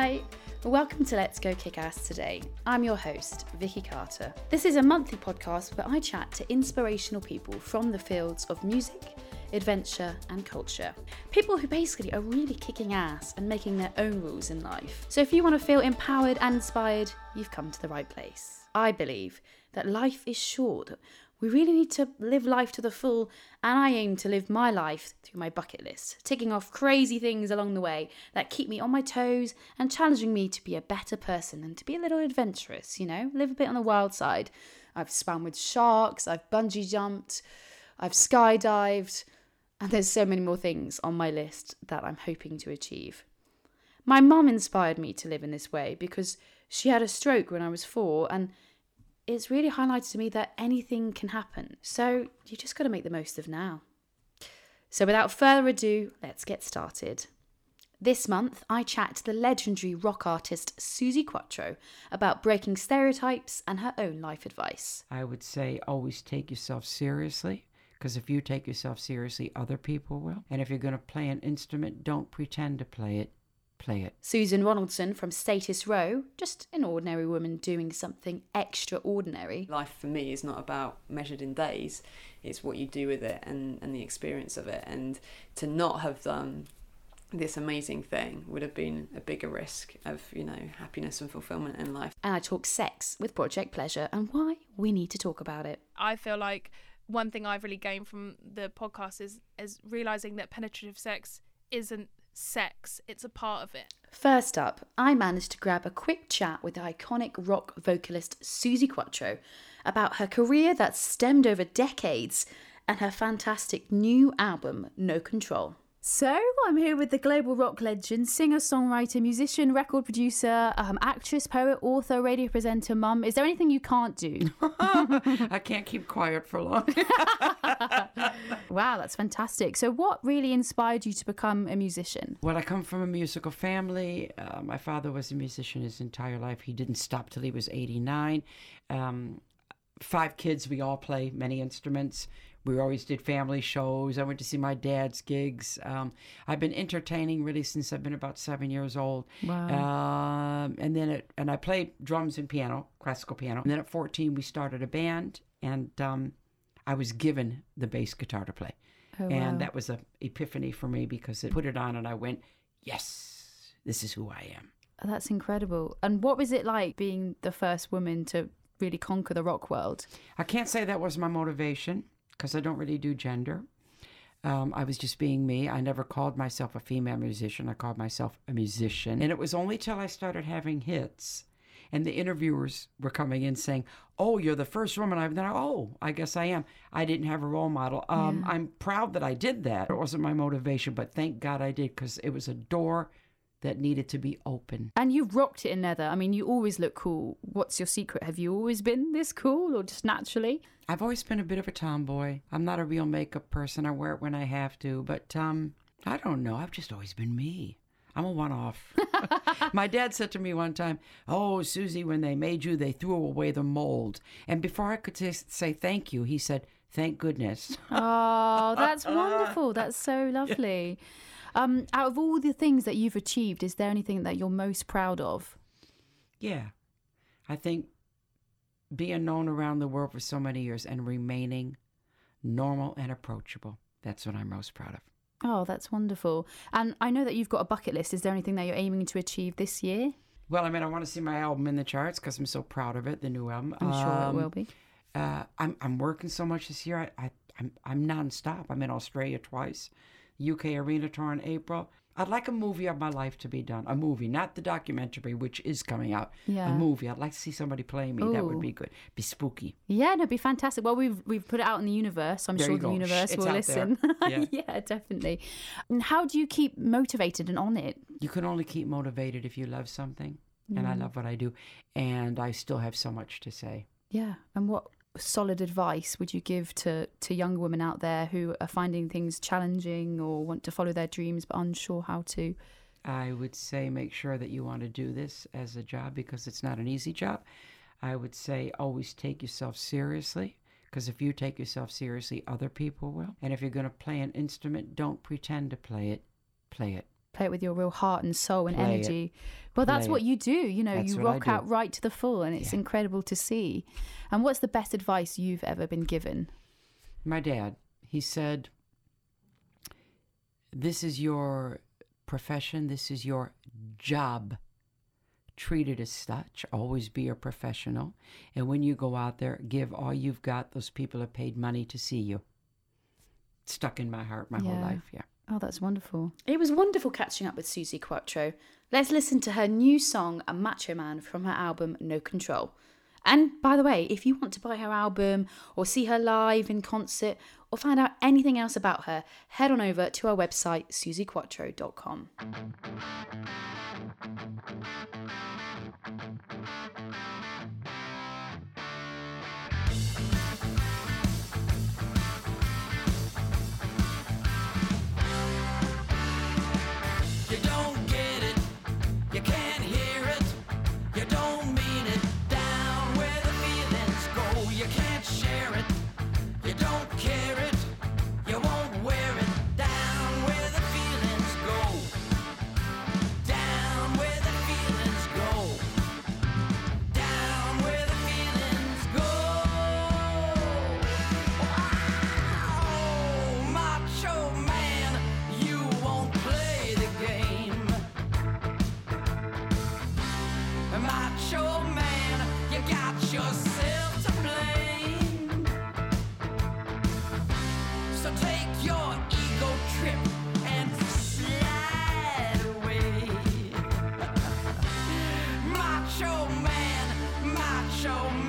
Hi, welcome to Let's Go Kick Ass today. I'm your host, Vicky Carter. This is a monthly podcast where I chat to inspirational people from the fields of music, adventure, and culture. People who basically are really kicking ass and making their own rules in life. So if you want to feel empowered and inspired, you've come to the right place. I believe that life is short. We really need to live life to the full, and I aim to live my life through my bucket list, ticking off crazy things along the way that keep me on my toes and challenging me to be a better person and to be a little adventurous, you know, live a bit on the wild side. I've swam with sharks, I've bungee jumped, I've skydived, and there's so many more things on my list that I'm hoping to achieve. My mum inspired me to live in this way because she had a stroke when I was four, and it's really highlighted to me that anything can happen. So you just got to make the most of now. So without further ado, let's get started. This month, I chat to the legendary rock artist Suzi Quatro about breaking stereotypes and her own life advice. I would say always take yourself seriously because if you take yourself seriously, other people will. And if you're going to play an instrument, don't pretend to play it, play it. Susan Ronaldson from Status Row, just an ordinary woman doing something extraordinary. Life for me is not about measured in days, it's what you do with it and, and the experience of it. And to not have done this amazing thing would have been a bigger risk of, you know, happiness and fulfillment in life. And I talk sex with Project Pleasure and why we need to talk about it. I feel like one thing I've really gained from the podcast is is realizing that penetrative sex isn't sex; it's a part of it. First up, I managed to grab a quick chat with iconic rock vocalist Suzi Quatro about her career that stemmed over decades and her fantastic new album, No Control. So, I'm here with the global rock legend, singer, songwriter, musician, record producer, um, actress, poet, author, radio presenter, mum. Is there anything you can't do? I can't keep quiet for long. wow, that's fantastic. So, what really inspired you to become a musician? well, I come from a musical family. Uh, my father was a musician his entire life. He didn't stop till he was 89. Um, five kids, we all play many instruments. We always did family shows. I went to see my dad's gigs. Um, I've been entertaining really since I've been about seven years old. Um, and then it, and I played drums and piano, classical piano. And then at 14, we started a band, and um, I was given the bass guitar to play. Oh, and that was a epiphany for me because it put it on, and I went, "Yes, this is who I am." Oh, That's incredible. And what was it like being the first woman to really conquer the rock world? I can't say that was my motivation because I don't really do gender. Um, I was just being me. I never called myself a female musician. I called myself a musician. And it was only till I started having hits and the interviewers were coming in saying, Oh, you're the first woman I've done. Oh, I guess I am. I didn't have a role model. Um, I'm proud that I did that. It wasn't my motivation, but thank God I did because it was a door that needed to be open. And you've rocked it in leather. I mean, you always look cool. What's your secret? Have you always been this cool or just naturally? I've always been a bit of a tomboy. I'm not a real makeup person. I wear it when I have to, but um, I don't know. I've just always been me. I'm a one-off. My dad said to me one time, "Oh, Suzi, when they made you, they threw away the mold." And before I could say, say thank you, he said, "Thank goodness." Oh, that's wonderful. That's so lovely. Um, out of all the things that you've achieved, is there anything that you're most proud of? yeah, I think being known around the world for so many years and remaining normal and approachable. That's what I'm most proud of. Oh, that's wonderful. And I know that you've got a bucket list. Is there anything that you're aiming to achieve this year? Well, I mean, I want to see my album in the charts because I'm so proud of it, the new album. I'm sure it Um, will be. Uh, I'm I'm working so much this year. I, I I'm I'm nonstop. I'm in Australia twice, UK arena tour in April. I'd like a movie of my life to be done. A movie, not the documentary, which is coming out. Yeah. A movie. I'd like to see somebody play me. That would be good. Be spooky. Yeah, no, be fantastic. Well, we've we've put it out in the universe. I'm There sure the universe Shh, will listen. Yeah. yeah, definitely. And how do you keep motivated and on it? You can only keep motivated if you love something, and I love what I do, and I still have so much to say. Yeah. And what solid advice would you give to to young women out there who are finding things challenging or want to follow their dreams but unsure how to? I would say make sure that you want to do this as a job because it's not an easy job. I would say always take yourself seriously because if you take yourself seriously, other people will. And if you're going to play an instrument, don't pretend to play it, play it. Play it with your real heart and soul and Play it. energy. Well, that's Play what it. you do. You know, That's you rock out right to the full, and it's Yeah. incredible to see. And what's the best advice you've ever been given? my dad, he said, This is your profession, this is your job. Treat it as such. Always be a professional. And when you go out there, give all you've got. Those people have paid money to see you. Stuck in my heart my whole life, yeah. Oh, that's wonderful. It was wonderful catching up with Suzi Quatro. Let's listen to her new song, A Macho Man, from her album No Control. And by the way, if you want to buy her album or see her live in concert or find out anything else about her, head on over to our website, suziquatro.com. macho man,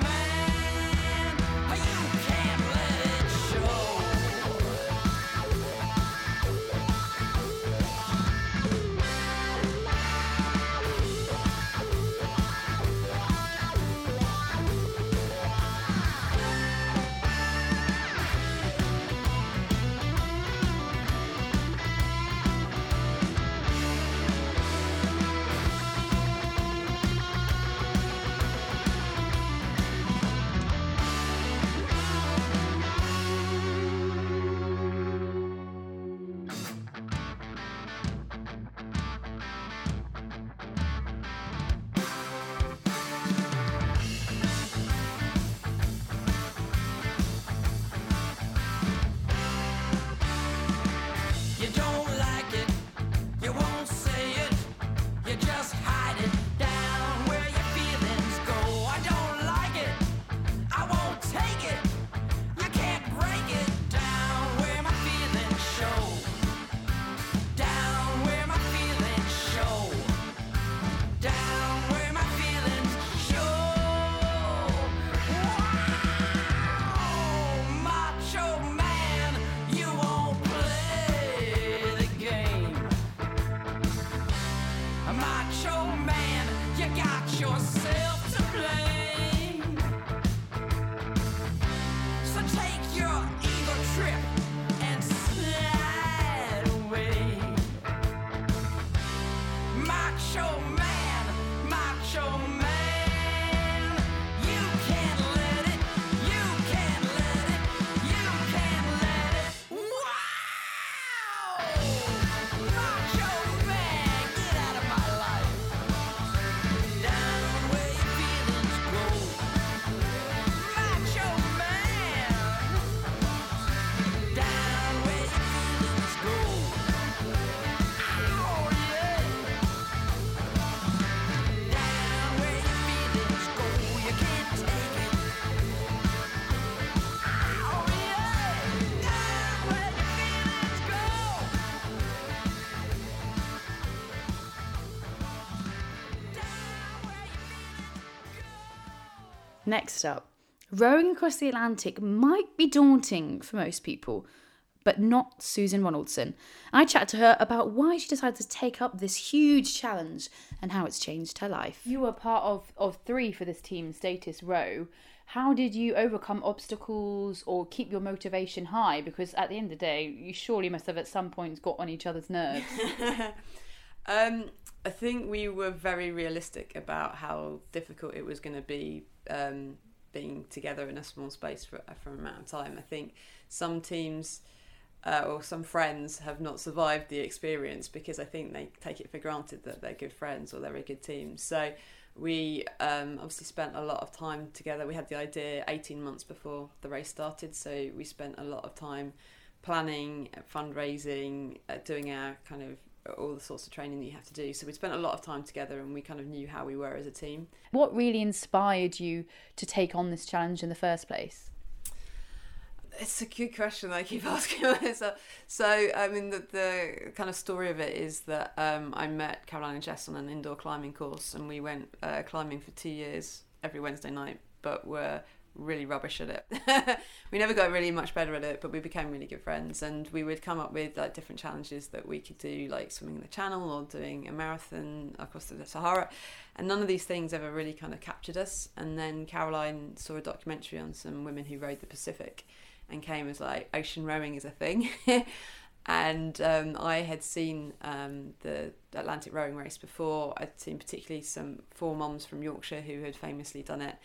Next up, rowing across the Atlantic might be daunting for most people, but not Susan Ronaldson. I chat to her about why she decided to take up this huge challenge and how it's changed her life. You were part of, of three for this team, Status Row. How did you overcome obstacles or keep your motivation high? Because at the end of the day, you surely must have at some points got on each other's nerves. Um, I think we were very realistic about how difficult it was going to be um, being together in a small space for, for an amount of time. I think some teams uh, or some friends have not survived the experience because I think they take it for granted that they're good friends or they're a good team. So we um, obviously spent a lot of time together. We had the idea 18 months before the race started, so we spent a lot of time planning, uh, fundraising, uh, doing our kind of all the sorts of training that you have to do. So we spent a lot of time together and we kind of knew how we were as a team. What really inspired you to take on this challenge in the first place? It's a good question. I keep asking myself. So, I mean, the, the kind of story of it is that um, I met Caroline and Jess on an indoor climbing course, and we went uh, climbing for two years every Wednesday night, but were really rubbish at it. we never got really much better at it, but we became really good friends, and we would come up with like different challenges that we could do, like swimming in the Channel or doing a marathon across the Sahara, and none of these things ever really kind of captured us. And then Caroline saw a documentary on some women who rode the Pacific and came as like ocean rowing is a thing. and um, I had seen um, the Atlantic rowing race before. I'd seen particularly some four moms from Yorkshire who had famously done it,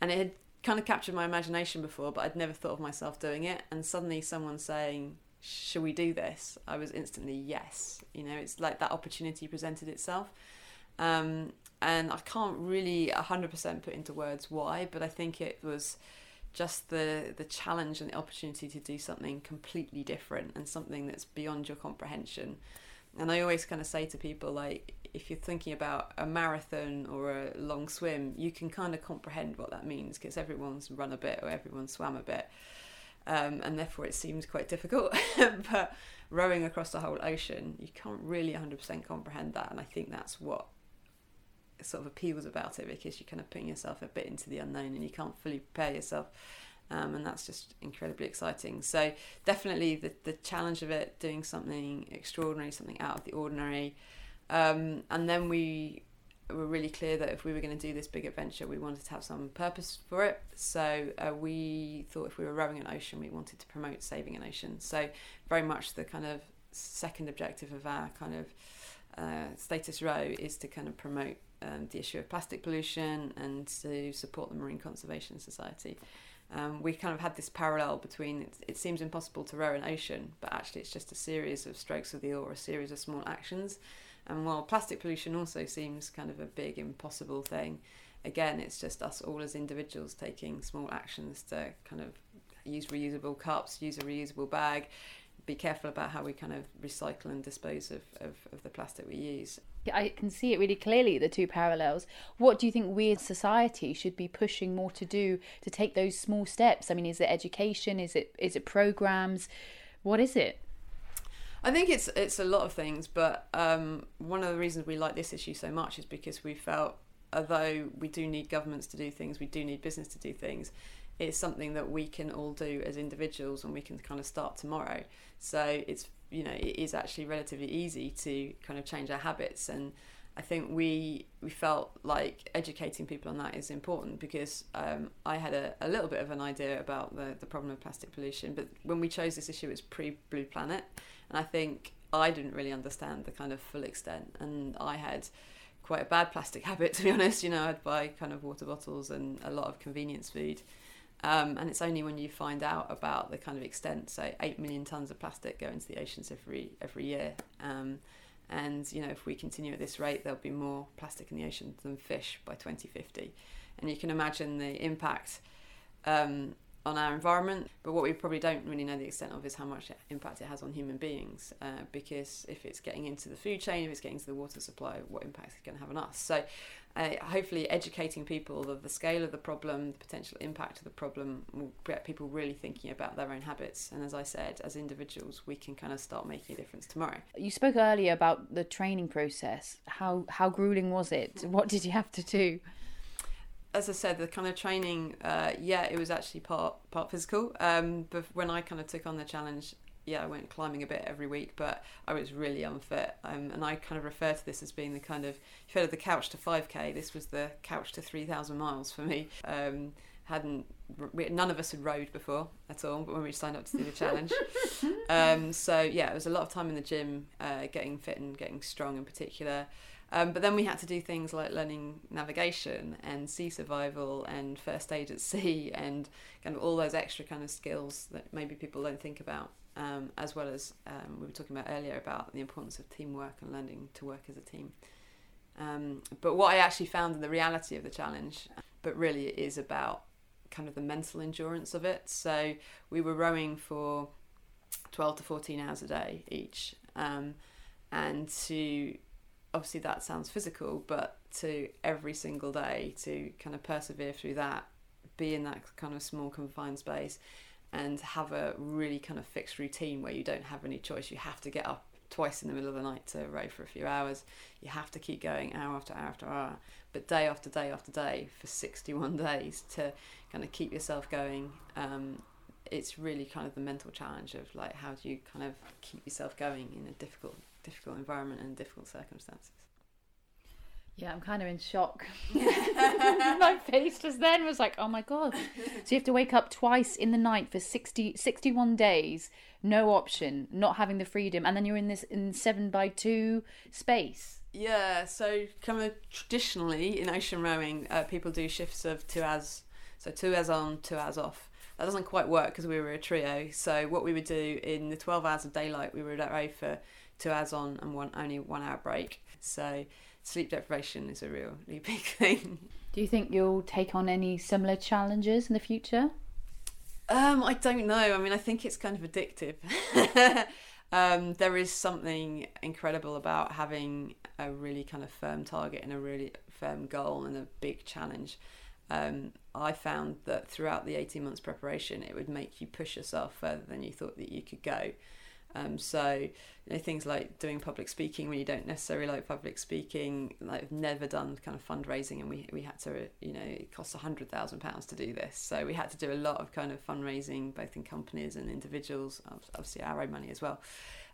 and it had kind of captured my imagination before, but I'd never thought of myself doing it. And suddenly, someone saying, "Shall we do this?" I was instantly yes. You know, it's like that opportunity presented itself. Um, and I can't really 100% put into words why, but I think it was just the the challenge and the opportunity to do something completely different and something that's beyond your comprehension. And I always kind of say to people like if you're thinking about a marathon or a long swim, you can kind of comprehend what that means because everyone's run a bit or everyone's swam a bit. Um, and therefore it seems quite difficult. but rowing across the whole ocean, you can't really 100% comprehend that. And I think that's what sort of appeals about it because you're kind of putting yourself a bit into the unknown and you can't fully prepare yourself. Um, and that's just incredibly exciting. So definitely the the challenge of it, doing something extraordinary, something out of the ordinary, um, and then we were really clear that if we were going to do this big adventure, we wanted to have some purpose for it. So uh, we thought if we were rowing an ocean, we wanted to promote saving an ocean. So very much the kind of second objective of our kind of uh, status row is to kind of promote um, the issue of plastic pollution and to support the Marine Conservation Society. Um, we kind of had this parallel between it, it seems impossible to row an ocean, but actually it's just a series of strokes of the oar, a series of small actions. And while plastic pollution also seems kind of a big impossible thing, again, it's just us all as individuals taking small actions to kind of use reusable cups, use a reusable bag, be careful about how we kind of recycle and dispose of, of, of the plastic we use. I can see it really clearly, the two parallels. What do you think we as society should be pushing more to do to take those small steps? I mean, is it education? Is it is it programs? What is it? I think it's it's a lot of things, but um, one of the reasons we like this issue so much is because we felt, although we do need governments to do things, we do need business to do things. It's something that we can all do as individuals, and we can kind of start tomorrow. So it's you know it is actually relatively easy to kind of change our habits and I think we we felt like educating people on that is important because um, I had a, a little bit of an idea about the, the problem of plastic pollution, but when we chose this issue, it's pre Blue Planet, and I think I didn't really understand the kind of full extent, and I had quite a bad plastic habit to be honest. You know, I'd buy kind of water bottles and a lot of convenience food, um, and it's only when you find out about the kind of extent, so eight million tons of plastic go into the oceans every every year. Um, and you know, if we continue at this rate, there'll be more plastic in the ocean than fish by 2050. And you can imagine the impact um, on our environment. But what we probably don't really know the extent of is how much impact it has on human beings. Uh, because if it's getting into the food chain, if it's getting to the water supply, what impact is it going to have on us? So uh, hopefully educating people of the scale of the problem, the potential impact of the problem, will get people really thinking about their own habits. And as I said, as individuals, we can kind of start making a difference tomorrow. You spoke earlier about the training process. How how grueling was it? What did you have to do? As I said, the kind of training, uh, yeah, it was actually part part physical. Um, but when I kind of took on the challenge, yeah, I went climbing a bit every week, but I was really unfit. Um, and I kind of refer to this as being the kind of, if you had the couch to 5k, this was the couch to 3,000 miles for me. Um, hadn't, we, none of us had rowed before at all but when we signed up to do the challenge. um, so yeah, it was a lot of time in the gym, uh, getting fit and getting strong in particular. Um, but then we had to do things like learning navigation and sea survival and first aid at sea and kind of all those extra kind of skills that maybe people don't think about um, as well as um, we were talking about earlier about the importance of teamwork and learning to work as a team. Um, but what I actually found in the reality of the challenge, but really it is about kind of the mental endurance of it. So we were rowing for 12 to 14 hours a day each. Um, and to obviously that sounds physical, but to every single day to kind of persevere through that, be in that kind of small confined space, and have a really kind of fixed routine where you don't have any choice. You have to get up twice in the middle of the night to row for a few hours. You have to keep going hour after hour after hour, but day after day after day for 61 days to kind of keep yourself going. Um, it's really kind of the mental challenge of like how do you kind of keep yourself going in a difficult difficult environment and difficult circumstances. Yeah, I'm kind of in shock. my face just then was like, oh my God. So you have to wake up twice in the night for 60, 61 days, no option, not having the freedom. And then you're in this in seven by two space. Yeah, so kind of traditionally in ocean rowing, uh, people do shifts of two hours, so two hours on, two hours off. That doesn't quite work because we were a trio. So what we would do in the 12 hours of daylight, we were would row for two hours on and one only one hour break. So sleep deprivation is a really big thing. Do you think you'll take on any similar challenges in the future? Um, I don't know. I mean, I think it's kind of addictive. um, there is something incredible about having a really kind of firm target and a really firm goal and a big challenge. Um, I found that throughout the 18 months preparation, it would make you push yourself further than you thought that you could go. Um, so you know things like doing public speaking when you don't necessarily like public speaking. Like I've never done kind of fundraising, and we we had to you know it costs a hundred thousand pounds to do this. So we had to do a lot of kind of fundraising, both in companies and individuals. Obviously our own money as well.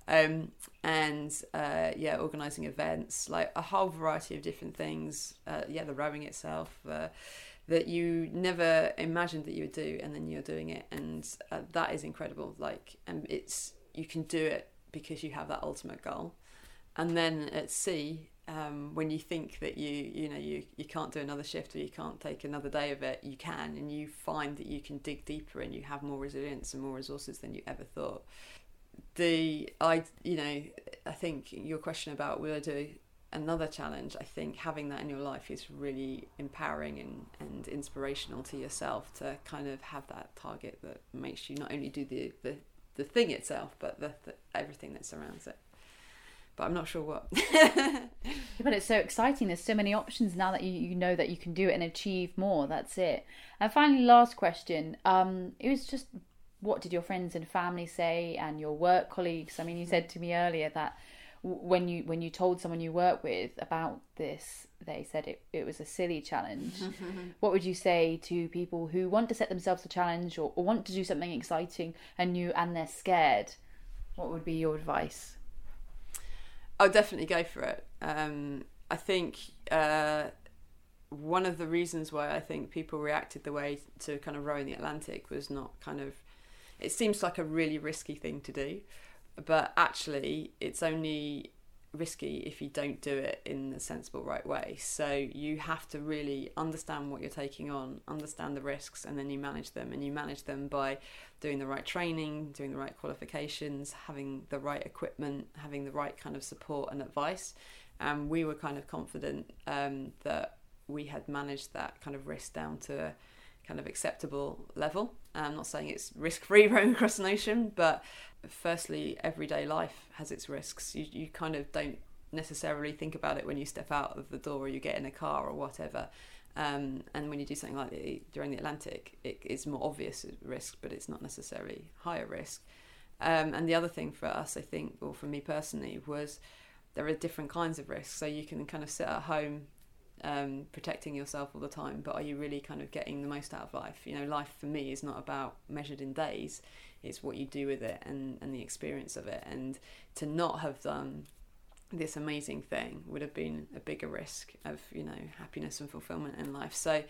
Um, and uh, yeah, organising events, like a whole variety of different things. Uh, yeah, the rowing itself, uh, that you never imagined that you would do, and then you're doing it, and uh, that is incredible. Like, and it's you can do it because you have that ultimate goal. And then at sea, um, when you think that you you know you, you can't do another shift or you can't take another day of it, you can, and you find that you can dig deeper and you have more resilience and more resources than you ever thought. The I you know I think your question about will I do another challenge, I think having that in your life is really empowering and, and inspirational to yourself to kind of have that target that makes you not only do the, the the thing itself, but the, the everything that surrounds it. But I'm not sure what. but it's so exciting. There's so many options now that you, you know that you can do it and achieve more. That's it. And finally, last question. Um, it was just what did your friends and family say and your work colleagues? I mean, you said to me earlier that when you when you told someone you work with about this they said it, it was a silly challenge. What would you say to people who want to set themselves a challenge or, or want to do something exciting and new and they're scared? What would be your advice? I'll definitely go for it. Um, i think uh, one of the reasons why i think people reacted the way to kind of rowing the atlantic was not kind of it seems like a really risky thing to do but actually it's only risky if you don't do it in the sensible right way. So you have to really understand what you're taking on understand the risks and then you manage them. And you manage them by doing the right training doing the right qualifications having the right equipment having the right kind of support and advice. And we were kind of confident um, that we had managed that kind of risk down to a kind of acceptable level I'm not saying it's risk free rowing across an ocean, but firstly, everyday life has its risks. You, you kind of don't necessarily think about it when you step out of the door or you get in a car or whatever. Um, and when you do something like the, during the Atlantic, it's more obvious risk, but it's not necessarily higher risk. Um, and the other thing for us, I think, or for me personally, was there are different kinds of risks. So you can kind of sit at home um, protecting yourself all the time, but are you really kind of getting the most out of life? You know, life for me is not about measured in days, it's what you do with it and, and the experience of it. And to not have done this amazing thing would have been a bigger risk of, you know, happiness and fulfillment in life. So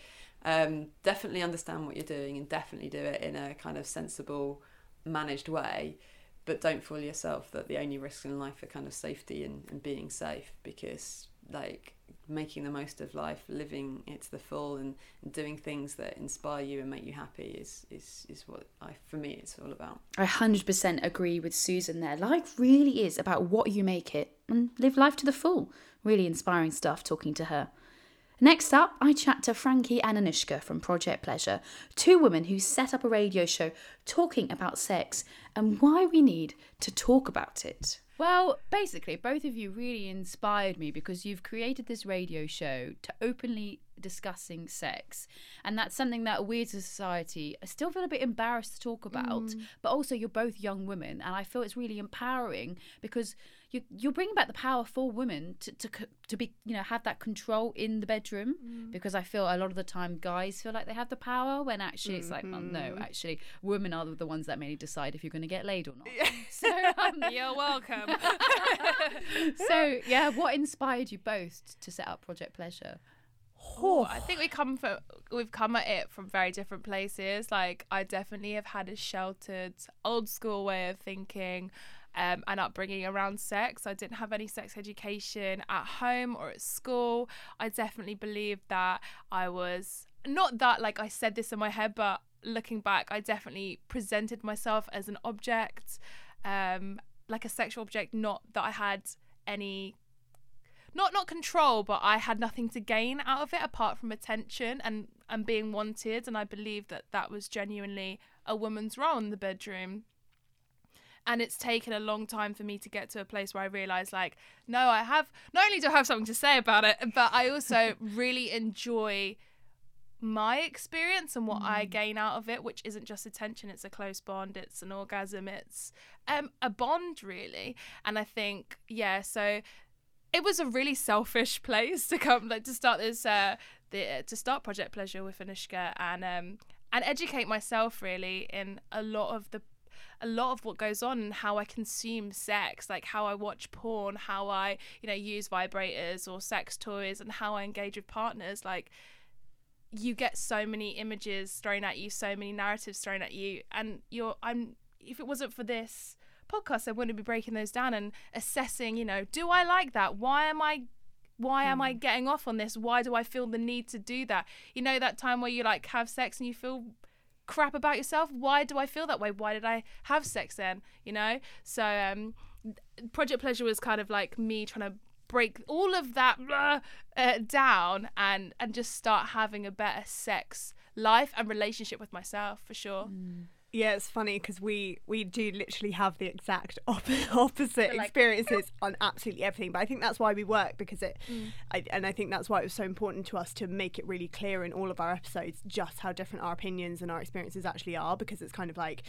um, definitely understand what you're doing and definitely do it in a kind of sensible, managed way. But don't fool yourself that the only risks in life are kind of safety and, and being safe because like making the most of life, living it to the full, and, doing things that inspire you and make you happy is is is what I for me it's all about. I 100% agree with Susan there. Life really is about what you make it and live life to the full. Really inspiring stuff talking to her. Next up, I chat to Frankie and Anushka from Project Pleasure, two women who set up a radio show talking about sex and why we need to talk about it. Well, basically, both of you really inspired me because you've created this radio show to openly discussing sex. And that's something that we as a society still feel a bit embarrassed to talk about. Mm. But also, you're both young women. And I feel it's really empowering because you, you're bringing back the power for women to, to, to be, you know, have that control in the bedroom. Because I feel a lot of the time guys feel like they have the power when actually it's like, well, no, actually, women are the ones that mainly decide if you're going to get laid or not. So, um, You're welcome. so yeah, what inspired you both to set up Project Pleasure? Oh, I think we come from we've come at it from very different places. Like I definitely have had a sheltered, old school way of thinking. Um, and upbringing around sex. I didn't have any sex education at home or at school. I definitely believe that I was not that like I said this in my head, but looking back, I definitely presented myself as an object, um, like a sexual object. Not that I had any not not control, but I had nothing to gain out of it apart from attention and and being wanted. And I believe that that was genuinely a woman's role in the bedroom. And it's taken a long time for me to get to a place where I realize, like, no, I have not only do I have something to say about it, but I also really enjoy my experience and what I gain out of it, which isn't just attention, it's a close bond, it's an orgasm, it's um, a bond, really. And I think, yeah, so it was a really selfish place to come like to start this uh the to start project pleasure with Anushka and um and educate myself really in a lot of the a lot of what goes on and how I consume sex, like how I watch porn, how I, you know, use vibrators or sex toys and how I engage with partners. Like you get so many images thrown at you, so many narratives thrown at you, and you're I'm if it wasn't for this podcast, I wouldn't be breaking those down and assessing, you know, do I like that? Why am I why am I hmm. getting off on this? Why do I feel the need to do that? You know that time where you like have sex and you feel crap about yourself? Why do I feel that way? Why did I have sex then? You know? So um Project Pleasure was kind of like me trying to break all of that uh, down and and just start having a better sex life and relationship with myself for sure. Yeah, it's funny because we we do literally have the exact op- opposite like- experiences on absolutely everything. But I think that's why we work because it, mm. I, and I think that's why it was so important to us to make it really clear in all of our episodes just how different our opinions and our experiences actually are. Because it's kind of like,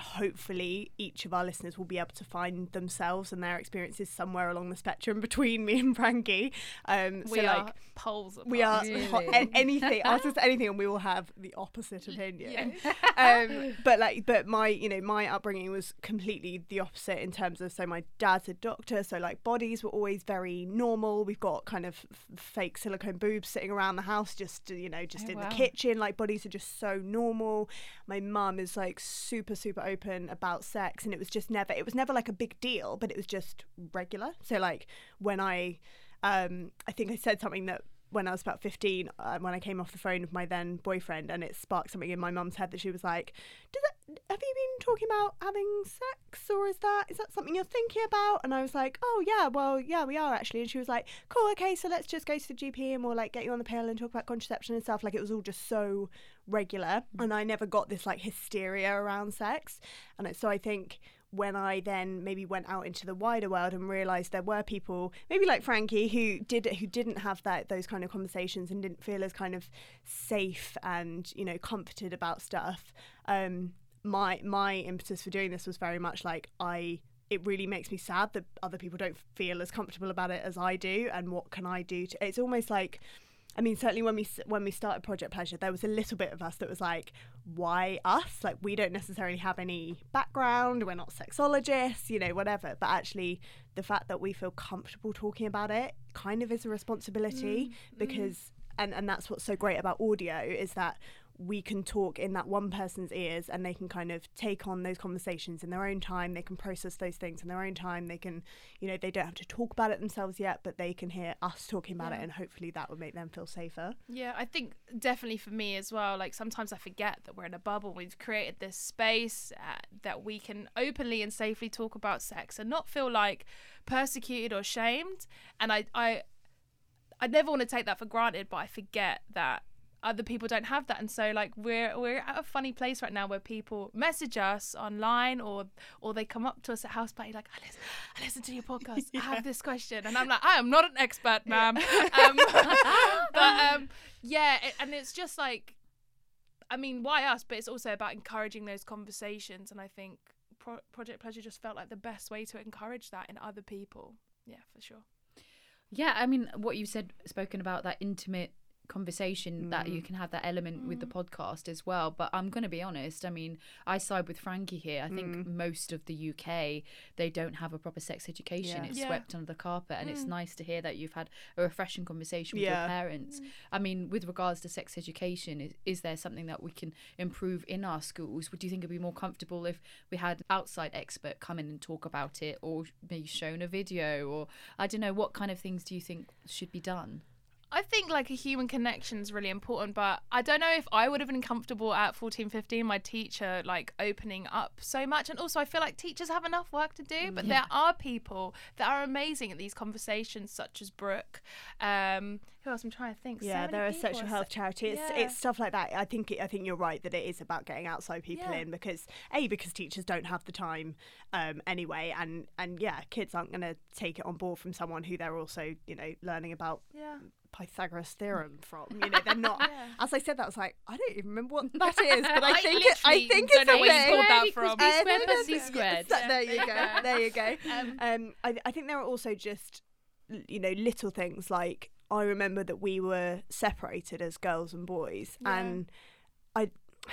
hopefully, each of our listeners will be able to find themselves and their experiences somewhere along the spectrum between me and Frankie. Um, We so are like. poles We are apart. ho- anything. Ask us anything, and we will have the opposite opinion. um, but like, but my, you know, my upbringing was completely the opposite in terms of. So my dad's a doctor, so like bodies were always very normal. We've got kind of f- fake silicone boobs sitting around the house, just you know, just Oh, in wow. the kitchen. Like bodies are just so normal. My mum is like super, super open about sex, and it was just never. It was never like a big deal, but it was just regular. So like when I um, I think I said something that when I was about 15, uh, when I came off the phone with my then boyfriend, and it sparked something in my mum's head that she was like, Does that, Have you been talking about having sex, or is that is that something you're thinking about? And I was like, Oh, yeah, well, yeah, we are actually. And she was like, Cool, okay, so let's just go to the GP and we'll like get you on the pill and talk about contraception and stuff. Like it was all just so regular, and I never got this like hysteria around sex. And so I think when I then maybe went out into the wider world and realized there were people, maybe like Frankie, who did who didn't have that those kind of conversations and didn't feel as kind of safe and you know comforted about stuff. Um, my my impetus for doing this was very much like I. It really makes me sad that other people don't feel as comfortable about it as I do, and what can I do? To, it's almost like I mean, certainly when we when we started Project Pleasure, there was a little bit of us that was like, "Why us? Like, we don't necessarily have any background. We're not sexologists, you know, whatever." But actually, the fact that we feel comfortable talking about it kind of is a responsibility mm, mm. because, and and that's what's so great about audio is that we can talk in that one person's ears and they can kind of take on those conversations in their own time they can process those things in their own time they can you know they don't have to talk about it themselves yet but they can hear us talking about it and hopefully that would make them feel safer Yeah, I think definitely for me as well. Like sometimes I forget that we're in a bubble. We've created this space uh, that we can openly and safely talk about sex and not feel like persecuted or shamed. And I, I, I never want to take that for granted, but I forget that other people don't have that. And so like we're we're at a funny place right now where people message us online or or they come up to us at house party like I listen, I listen to your podcast. I have this question. And I'm like I am not an expert ma'am. Um, but um yeah it, and it's just like I mean why us? But it's also about encouraging those conversations. And I think Pro- Project Pleasure just felt like the best way to encourage that in other people. Yeah for sure. Yeah, I mean, what you said, spoken about that intimate conversation that you mm. can have that element with the mm. podcast as well. But I'm going to be honest. I mean, I side with Frankie here. I think mm. most of the UK they don't have a proper sex education. Yeah. It's Yeah. swept under the carpet, and it's nice to hear that you've had a refreshing conversation with Yeah. your parents. I mean, with regards to sex education, is, is there something that we can improve in our schools? Would you think it'd be more comfortable if we had an outside expert come in and talk about it, or maybe shown a video, or I don't know what kind of things do you think should be done? I think like a human connection is really important, but I don't know if I would have been comfortable at 14, 15, my teacher like opening up so much. And also, I feel like teachers have enough work to do, but there are people that are amazing at these conversations, such as Brook. Um, who else? I'm trying to think. So yeah many they're a people. sexual health charities. it's, Yeah. it's stuff like that i think i think you're right that it is about getting outside people Yeah. in because a because teachers don't have the time um anyway and and yeah kids aren't going to take it on board from someone who they're also you know learning about Yeah. Pythagoras theorem from. You know, they're not. Yeah. As I said, that I was like, I don't even remember what that is, but I, I think it, I think it's a pulled that from. B squared no, no, plus no, C squared. so- there you go. There you go. Um, Um, I, I think there are also just, you know, little things like I remember that we were separated as girls and boys, Yeah. and I.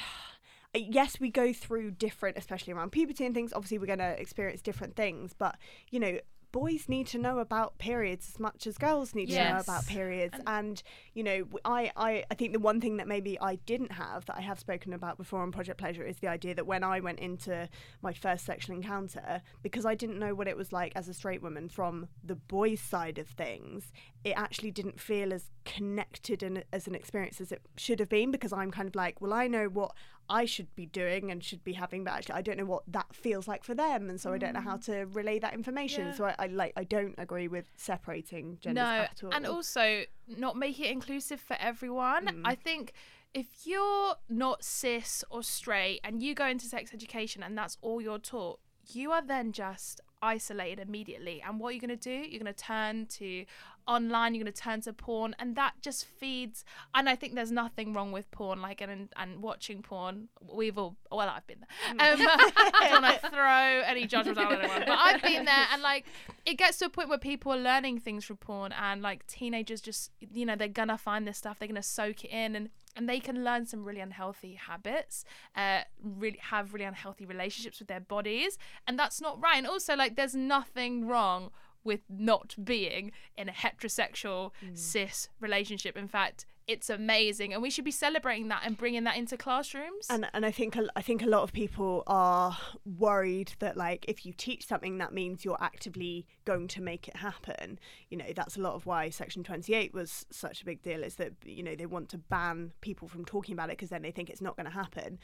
Yes, we go through different, especially around puberty and things. Obviously, we're going to experience different things, but you know, boys need to know about periods as much as girls need to know about periods. And you know, I, I i think the one thing that maybe I didn't have that I have spoken about before on Project Pleasure is the idea that when I went into my first sexual encounter, because I didn't know what it was like as a straight woman from the boys' side of things, it actually didn't feel as connected and as an experience as it should have been because I'm kind of like, well, I know what I should be doing and should be having, but actually I don't know what that feels like for them, and so I don't know how to relay that information. Yeah. So I, I like I don't agree with separating genders no, at all. and also not make it inclusive for everyone. Mm. I think if you're not cis or straight and you go into sex education and that's all you're taught, you are then just isolated immediately. And what you're going to do, you're going to turn to online, you're going to turn to porn, and that just feeds. And I think there's nothing wrong with porn, like and and watching porn. We've all, well, I've been there. Um, I don't want to throw any judgment on anyone, but I've been there, and like it gets to a point where people are learning things from porn, and like teenagers just, you know, they're gonna find this stuff, they're gonna soak it in, and and they can learn some really unhealthy habits, uh, really have really unhealthy relationships with their bodies, and that's not right. And also, like, there's nothing wrong with not being in a heterosexual mm. cis relationship. In fact, it's amazing, and we should be celebrating that and bringing that into classrooms. and and I think a- I think a lot of people are worried that like if you teach something that means you're actively going to make it happen. You know that's a lot of why Section 28 was such a big deal. Is that you know they want to ban people from talking about it because then they think it's not going to happen.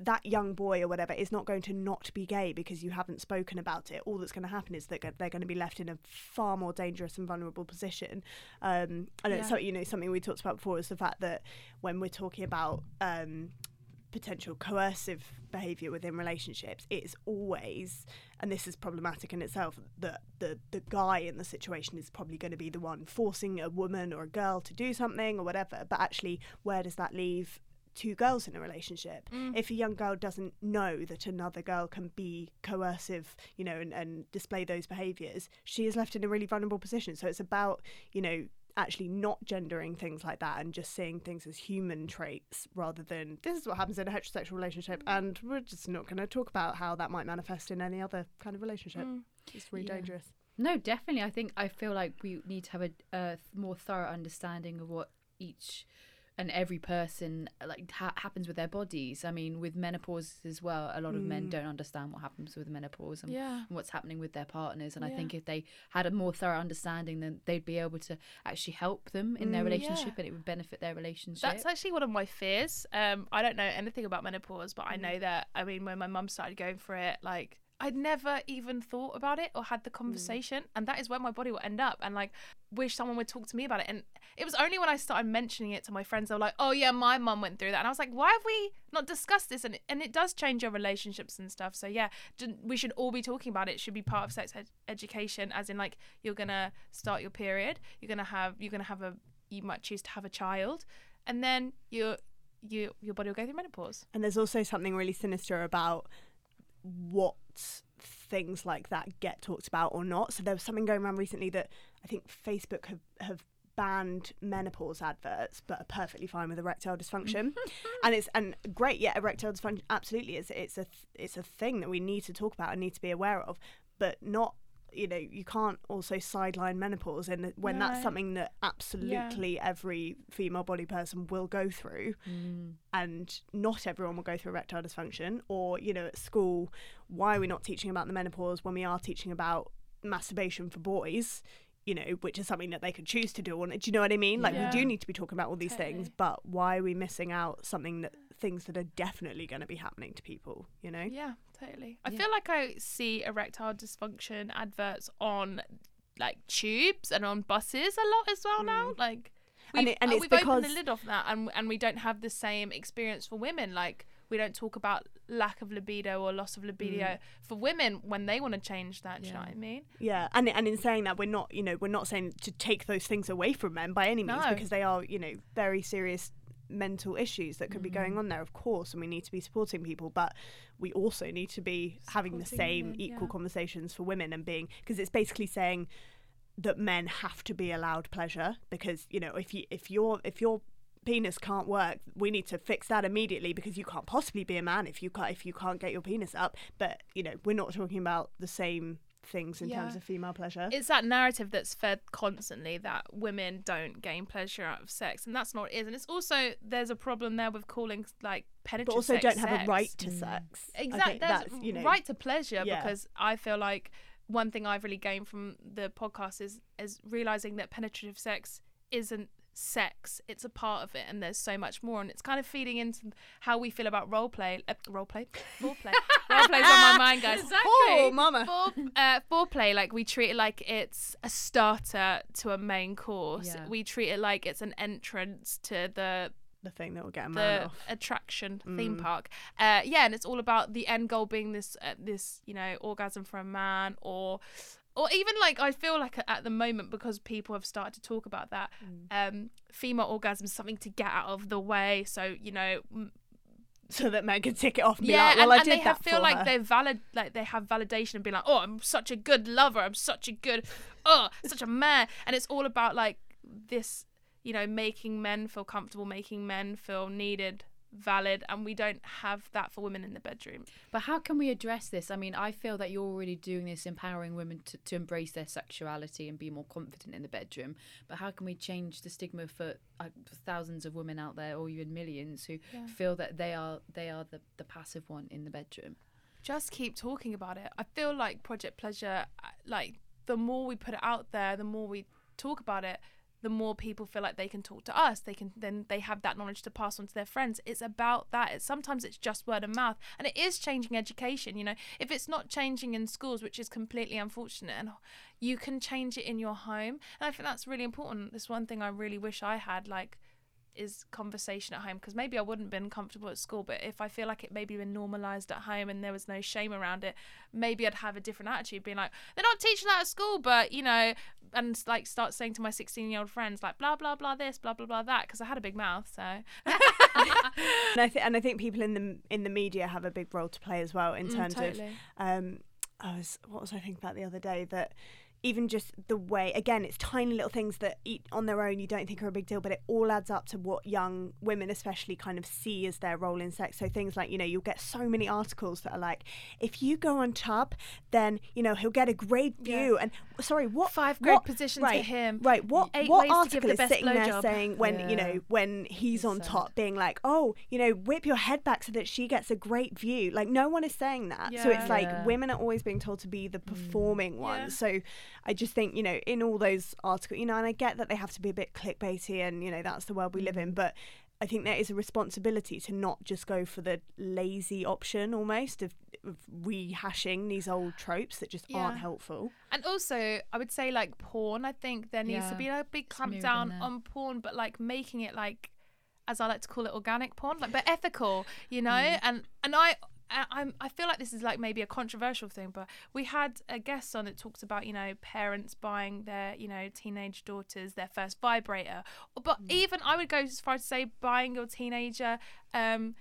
That young boy or whatever is not going to not be gay because you haven't spoken about it. All that's going to happen is that they're going to be left in a far more dangerous and vulnerable position. Um, and it's Yeah. so, you know something we talked about before is the fact that when we're talking about um, potential coercive behavior within relationships it's always and this is problematic in itself that the the guy in the situation is probably going to be the one forcing a woman or a girl to do something or whatever but actually where does that leave two girls in a relationship mm. if a young girl doesn't know that another girl can be coercive you know and, and display those behaviors she is left in a really vulnerable position so it's about you know actually not gendering things like that and just seeing things as human traits rather than this is what happens in a heterosexual relationship and we're just not going to talk about how that might manifest in any other kind of relationship. Mm. It's really Yeah. dangerous. No, definitely. I think I feel like we need to have a, a more thorough understanding of what each and every person like ha- happens with their bodies. I mean, with menopause as well, a lot of men don't understand what happens with menopause and, Yeah. and what's happening with their partners. And I think if they had a more thorough understanding, then they'd be able to actually help them in their relationship, and it would benefit their relationship. That's actually one of my fears. Um, I don't know anything about menopause, but I Mm. know that. I mean, when my mum started going for it, like I'd never even thought about it or had Mm. the conversation, and that is where my body will end up. And like, wish someone would talk to me about it. And it was only when I started mentioning it to my friends, they were like, "Oh yeah, my mum went through that," and I was like, "Why have we not discussed this?" And it, and it does change your relationships and stuff. So yeah, we should all be talking about it. It should be part of sex ed- education, as in like you're gonna start your period, you're gonna have you're gonna have a you might choose to have a child, and then your you your body will go through menopause. And there's also something really sinister about what things like that get talked about or not. So there was something going around recently that I think Facebook have, have banned menopause adverts but are perfectly fine with erectile dysfunction. and it's and great, yeah, erectile dysfunction absolutely is it's a it's a thing that we need to talk about and need to be aware of, but not you know, you can't also sideline menopause and when that's something that absolutely every female body person will go through mm. and not everyone will go through erectile dysfunction or you know at school why are we not teaching about the menopause when we are teaching about masturbation for boys you know which is something that they could choose to do or do you know what i mean? Like Yeah. we do need to be talking about all these things but why are we missing out something that things that are definitely going to be happening to people you know? Yeah, totally. I feel like I see erectile dysfunction adverts on like tubes and on buses a lot as well now. Like, And we've, it- and uh, it's we've opened the lid off that, and and we don't have the same experience for women. Like, we don't talk about lack of libido or loss of libido for women when they want to change that. Do you know what I mean? Yeah, and and in saying that, we're not, you know, we're not saying to take those things away from men by any means No. because they are, you know, very serious mental issues that could be going mm. on there, of course, and we need to be supporting people, but we also need to be having the same women, equal yeah. conversations for women and being because it's basically saying that men have to be allowed pleasure because you know if you if you're if your penis can't work we need to fix that immediately because you can't possibly be a man if you can't if you can't get your penis up but you know we're not talking about the same things in terms of female pleasure It's that narrative that's fed constantly that women don't gain pleasure out of sex, and that's not what it is. And it's also there's a problem there with calling like penetrative but also sex don't have sex. a right to sex Exactly. There's that's you know right to pleasure Yeah. because I feel like one thing I've really gained from the podcast is is realizing that penetrative sex isn't sex it's a part of it and there's so much more and it's kind of feeding into how we feel about role play uh, role play foreplay role play's on my mind guys oh mama Fore, uh, foreplay, like we treat it like it's a starter to a main course. Yeah. We treat it like it's an entrance to the the thing that will get a man the off attraction theme park. Uh, yeah, and it's all about the end goal being this uh, this you know orgasm for a man or. Or even like I feel like at the moment because people have started to talk about that, um, female orgasm is something to get out of the way. So you know, so that men can tick it off and be yeah, like well and, I and did they have, feel like her. they're valid, like they have validation and be like, oh, I'm such a good lover, I'm such a good, oh, such a man, and it's all about like this, you know, making men feel comfortable, making men feel needed, valid, and we don't have that for women in the bedroom. But how can we address this? I mean, I feel that you're already doing this, empowering women to, to embrace their sexuality and be more confident in the bedroom. But how can we change the stigma for uh, thousands of women out there, or even millions, who feel that they are they are the, the passive one in the bedroom? Just keep talking about it. I feel like Project Pleasure, uh, like the more we put it out there, the more we talk about it, the more people feel like they can talk to us. They can then they have that knowledge to pass on to their friends. It's about that. It's sometimes it's just word of mouth, and it is changing education. You know, if it's not changing in schools, which is completely unfortunate, and you can change it in your home, and I think that's really important. This one thing I really wish I had, like is conversation at home because maybe I wouldn't have been comfortable at school but if I feel like it maybe been normalized at home and there was no shame around it maybe I'd have a different attitude being like they're not teaching that at school but you know and like start saying to my 16 year old friends like blah blah blah this blah blah blah that because I had a big mouth so and I think and I think people in the in the media have a big role to play as well in Mm, terms totally. of um I was what was I thinking about the other day that even just the way again it's tiny little things that eat on their own you don't think are a big deal but it all adds up to what young women especially kind of see as their role in sex. So things like you know you'll get so many articles that are like if you go on top then you know he'll get a great view. And sorry what Five great what- positions for him. right what Eight what ways to give article is sitting there blowjob. saying when you know when he's on top being like oh you know whip your head back so that she gets a great view. Like no one is saying that. So it's like Yeah. women are always being told to be the mm. performing ones so I just think, you know, in all those articles, you know, and I get that they have to be a bit clickbaity and, you know, that's the world we live in, but I think there is a responsibility to not just go for the lazy option almost of, of rehashing these old tropes that just aren't helpful. And also, I would say like porn. I think there needs to be like, a big clamp down on porn, but like making it like, as I like to call it, organic porn, like but ethical. You know, Mm. and and I. I- I'm, I feel like this is like maybe a controversial thing, but we had a guest on that talks about, you know, parents buying their, you know, teenage daughters their first vibrator. But Mm. even I would go as far as to say buying your teenager, um,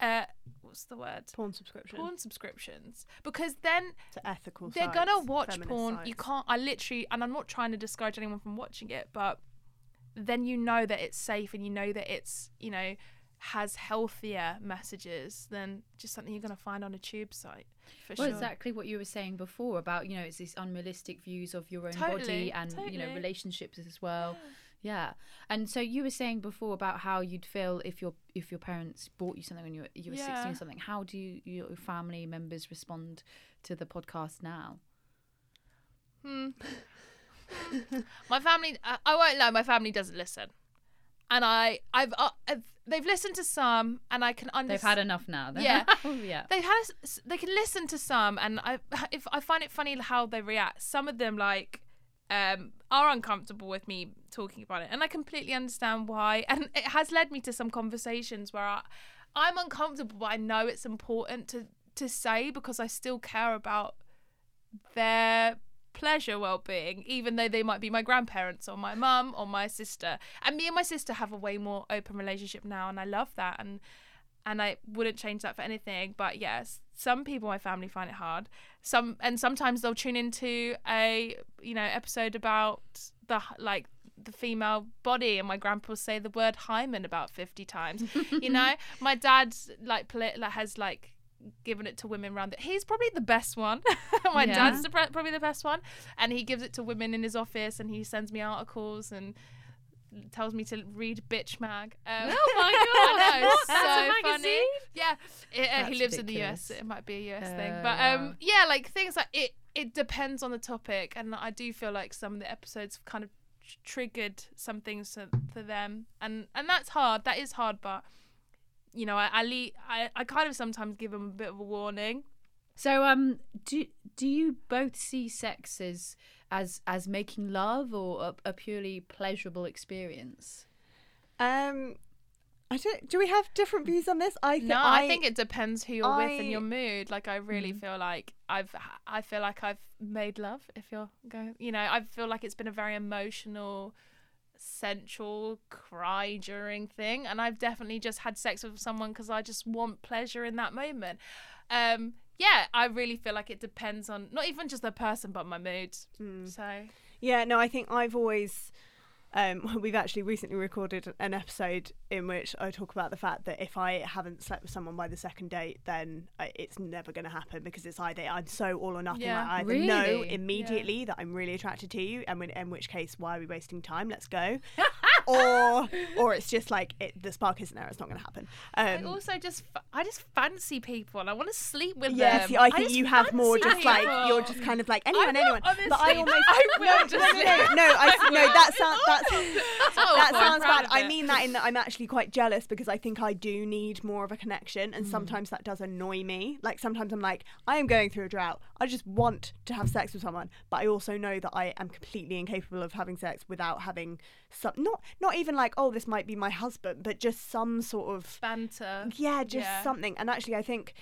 uh, what's the word? Porn subscription. Porn subscriptions. Because then to ethical they're sites, gonna watch porn. You can't. I literally, and I'm not trying to discourage anyone from watching it, but then you know that it's safe and you know that it's you know has healthier messages than just something you're gonna find on a tube site. For Well, sure. exactly what you were saying before about you know it's these unrealistic views of your own Totally, body and you know relationships as well. Yeah, and so you were saying before about how you'd feel if your if your parents bought you something when you were you were Yeah. sixteen or something. How do you, your family members respond to the podcast now? Hmm. my family, I, I won't lie. My family doesn't listen, and I, I've, uh, I've they've listened to some, and I can They've had enough now. then. Yeah. yeah. they had a they can listen to some and i if i find it funny how they react some of them like um are uncomfortable with me talking about it and i completely understand why and it has led me to some conversations where i i'm uncomfortable but i know it's important to to say because i still care about their pleasure well-being even though they might be my grandparents or my mum or my sister and me and my sister have a way more open relationship now and i love that and and I wouldn't change that for anything. But yes, some people in my family find it hard. Some and sometimes they'll tune into a you know episode about the like the female body, and my grandpa will say the word hymen about fifty times. you know, my dad's like like has like given it to women around it. He's probably the best one. my Yeah. dad's the, probably the best one, and he gives it to women in his office, and he sends me articles and tells me to read Bitch Mag. Um, Oh my God. it's That's so funny. magazine? Yeah, it, uh, he lives in the US. ridiculous. It might be a US Uh, thing, but um, yeah, like things like it. It depends on the topic, and I do feel like some of the episodes kind of tr- triggered some things to, for them, and and that's hard. That is hard, but you know, I I, le- I I kind of sometimes give them a bit of a warning. So, um, do do you both see sex as as as making love or a, a purely pleasurable experience? Um, I don't. Do we have different views on this? I think. No, I, think it depends who you're with and your mood. Like I really feel like I've I feel like I've made love. If you're going, you know, I feel like it's been a very emotional, sensual, cry during thing, and I've definitely just had sex with someone because I just want pleasure in that moment. Um, yeah, I really feel like it depends on not even just the person but my mood. So Yeah, no, I think I've always. Um, we've actually recently recorded an episode in which I talk about the fact that if I haven't slept with someone by the second date, then I, it's never going to happen because it's either I'm so all or nothing. Yeah. I either know Really? immediately that I'm really attracted to you, and when, in which case, why are we wasting time? Let's go. or or it's just like it, the spark isn't there. It's not going to happen. I Um, also just I just fancy people and I want to sleep with yeah, them. see, I think just you have more just like you're just kind of like anyone, anyone. but I almost I will no, just no, no, no, no, I, I no. That sounds that's Oh, that sounds bad. I mean that in that I'm actually quite jealous because I think I do need more of a connection, Mm. and sometimes that does annoy me. Like sometimes I'm like, I am going through a drought. I just want to have sex with someone, but I also know that I am completely incapable of having sex without having some not not even like oh this might be my husband, but just some sort of banter. yeah, just Yeah. something. And actually, I think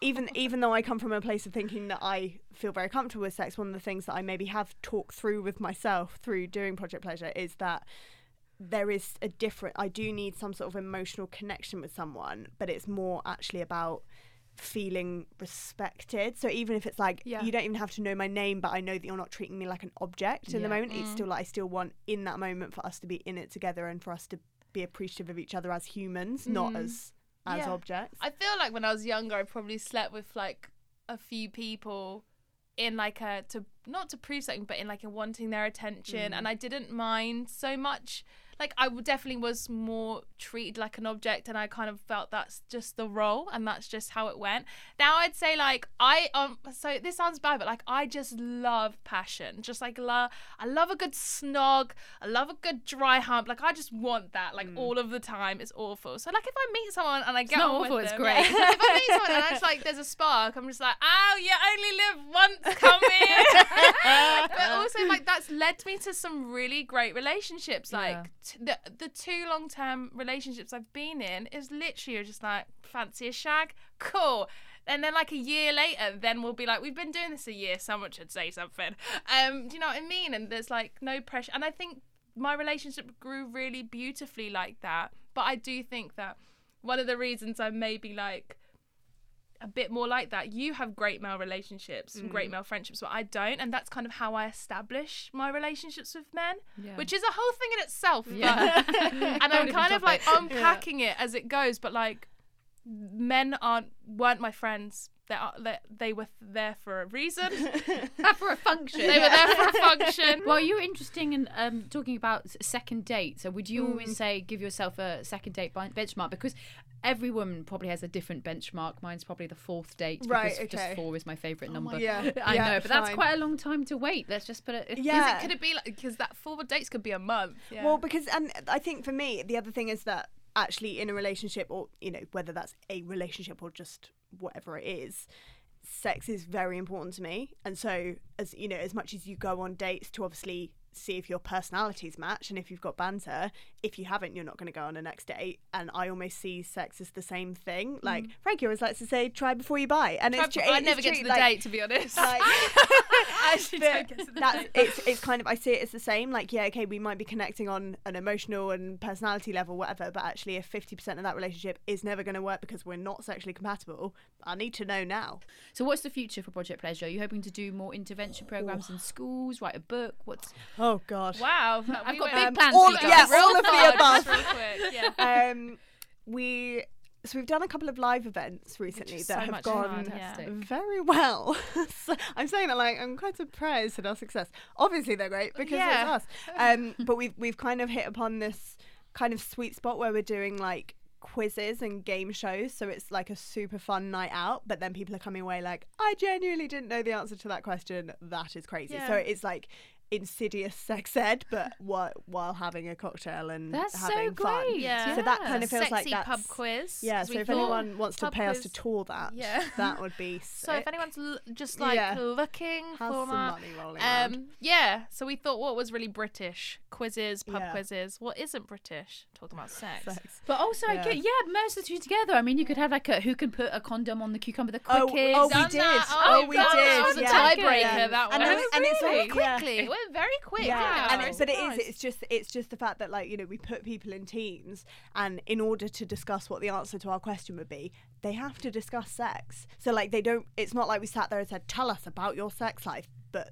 even even though I come from a place of thinking that I feel very comfortable with sex, one of the things that I maybe have talked through with myself through doing Project Pleasure is that there is a different. I do need some sort of emotional connection with someone, but it's more actually about feeling respected. So even if it's like Yeah. you don't even have to know my name, but I know that you're not treating me like an object in the Yeah. moment. It's still like I still want in that moment for us to be in it together and for us to be appreciative of each other as humans, not as as Yeah. objects. I feel like when I was younger, I probably slept with like a few people in like a to not to prove something, but in like a wanting their attention, Mm. and I didn't mind so much. Like I definitely was more treated like an object, and I kind of felt that's just the role, and that's just how it went. Now I'd say like I um so this sounds bad, but like I just love passion, just like love. I love a good snog. I love a good dry hump. Like I just want that like all of the time. It's awful. So like if I meet someone and I get not on awful, with it's them, great. yeah. if I meet someone and I just like there's a spark, I'm just like, oh, you only live once, come here. but also like that's led me to some really great relationships. Like t- the the two long term relationships I've been in is literally just like fancy a shag, cool. And then like a year later, then we'll be like, we've been doing this a year. Someone should say something. Um, do you know what I mean? And there's like no pressure. And I think my relationship grew really beautifully like that. But I do think that one of the reasons I maybe like a bit more like that. You have great male relationships and great male friendships, but I don't, and that's kind of how I establish my relationships with men, Yeah. which is a whole thing in itself. but- Yeah. and I'm kind of like topic. unpacking it as it goes, but like men aren't weren't my friends. They are, they, they were there for a reason. for a function. they were there for a function. Well, you're interesting in um, talking about second date. So, would you Mm. always say give yourself a second date benchmark? Because every woman probably has a different benchmark. Mine's probably the fourth date. Right, Because just four is my favourite oh number. Yeah, I yeah, know, but that's quite a long time to wait. Let's just put it. Yeah. Is it, could it be like because that forward dates could be a month? Yeah. Well, because and I think for me, the other thing is that actually in a relationship, or you know, whether that's a relationship or just whatever it is, sex is very important to me. And so, as you know, as much as you go on dates to obviously see if your personalities match and if you've got banter, if you haven't, you're not going to go on a next date. And I almost see sex as the same thing. Like mm. Frankie always likes to say, "Try before you buy," and it's true. I never get to the like- date, to be honest. like- I actually don't get to the that's it's it's kind of I see it as the same. Like, yeah, okay, we might be connecting on an emotional and personality level, whatever. But actually, if fifty percent of that relationship is never going to work because we're not sexually compatible, I need to know now. So, what's the future for Project Pleasure? Are you hoping to do more intervention programs in schools? Write a book? What's Oh God. Wow, I've we got went big plans all- for you guys. yeah, all of the above. quick, Yeah. Um, we. So we've done a couple of live events recently that so have gone very well. so I'm saying that like I'm quite surprised at our success. Obviously they're great because Yeah. it's us. Um, but we've we've kind of hit upon this kind of sweet spot where we're doing like quizzes and game shows. So it's like a super fun night out. But then people are coming away like, I genuinely didn't know the answer to that question. That is crazy. So it's like insidious sex ed, but while while having a cocktail and That's so having fun. great. Yeah. So that kind of feels Sexy like that's pub quiz. Yeah. so if thought anyone wants to pub pay us to tour that, Yeah. that would be So if anyone's l- just like Yeah. looking Has for some that, money rolling around. um, yeah. So we thought what was really British quizzes, pub Yeah. quizzes. What isn't British? Talking about sex. Sex. But also, I Yeah. could, yeah, merge the two together. I mean, you could have like a who can put a condom on the cucumber the Oh, quickest. oh, we did. that. Oh, we did, That was a yeah. tiebreaker. Yeah. That one. And it's- and it's very all- quickly. Went very quick. Yeah, and it, but it is. It's just. It's just the fact that like you know we put people in teams, and in order to discuss what the answer to our question would be, they have to discuss sex. So like they don't. It's not like we sat there and said, "Tell us about your sex life," but.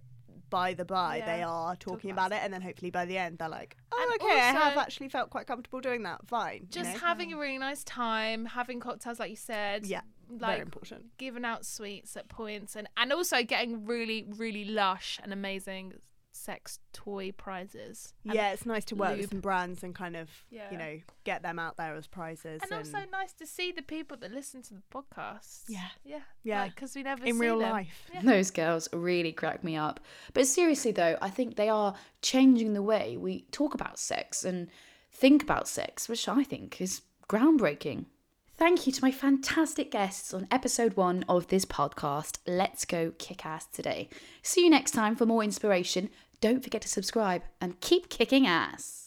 By the by, Yeah. they are talking about about it, and then hopefully by the end they're like, "Oh, And okay, I have actually felt quite comfortable doing that. Fine." you just know? having a really nice time, having cocktails like you said. Yeah, like very important. giving out sweets at points and and also getting really really lush and amazing sex toy prizes. And, yeah, it's nice to work lube. with some brands and kind of Yeah. you know get them out there as prizes. and also nice to see the people that listen to the podcast. Yeah. yeah, Yeah. because we never in see real them. life. Those girls really crack me up. But seriously, though, I think they are changing the way we talk about sex and think about sex, which I think is groundbreaking. Thank you to my fantastic guests on episode one of this podcast, Let's Go Kick Ass Today. See you next time for more inspiration. Don't forget to subscribe and keep kicking ass.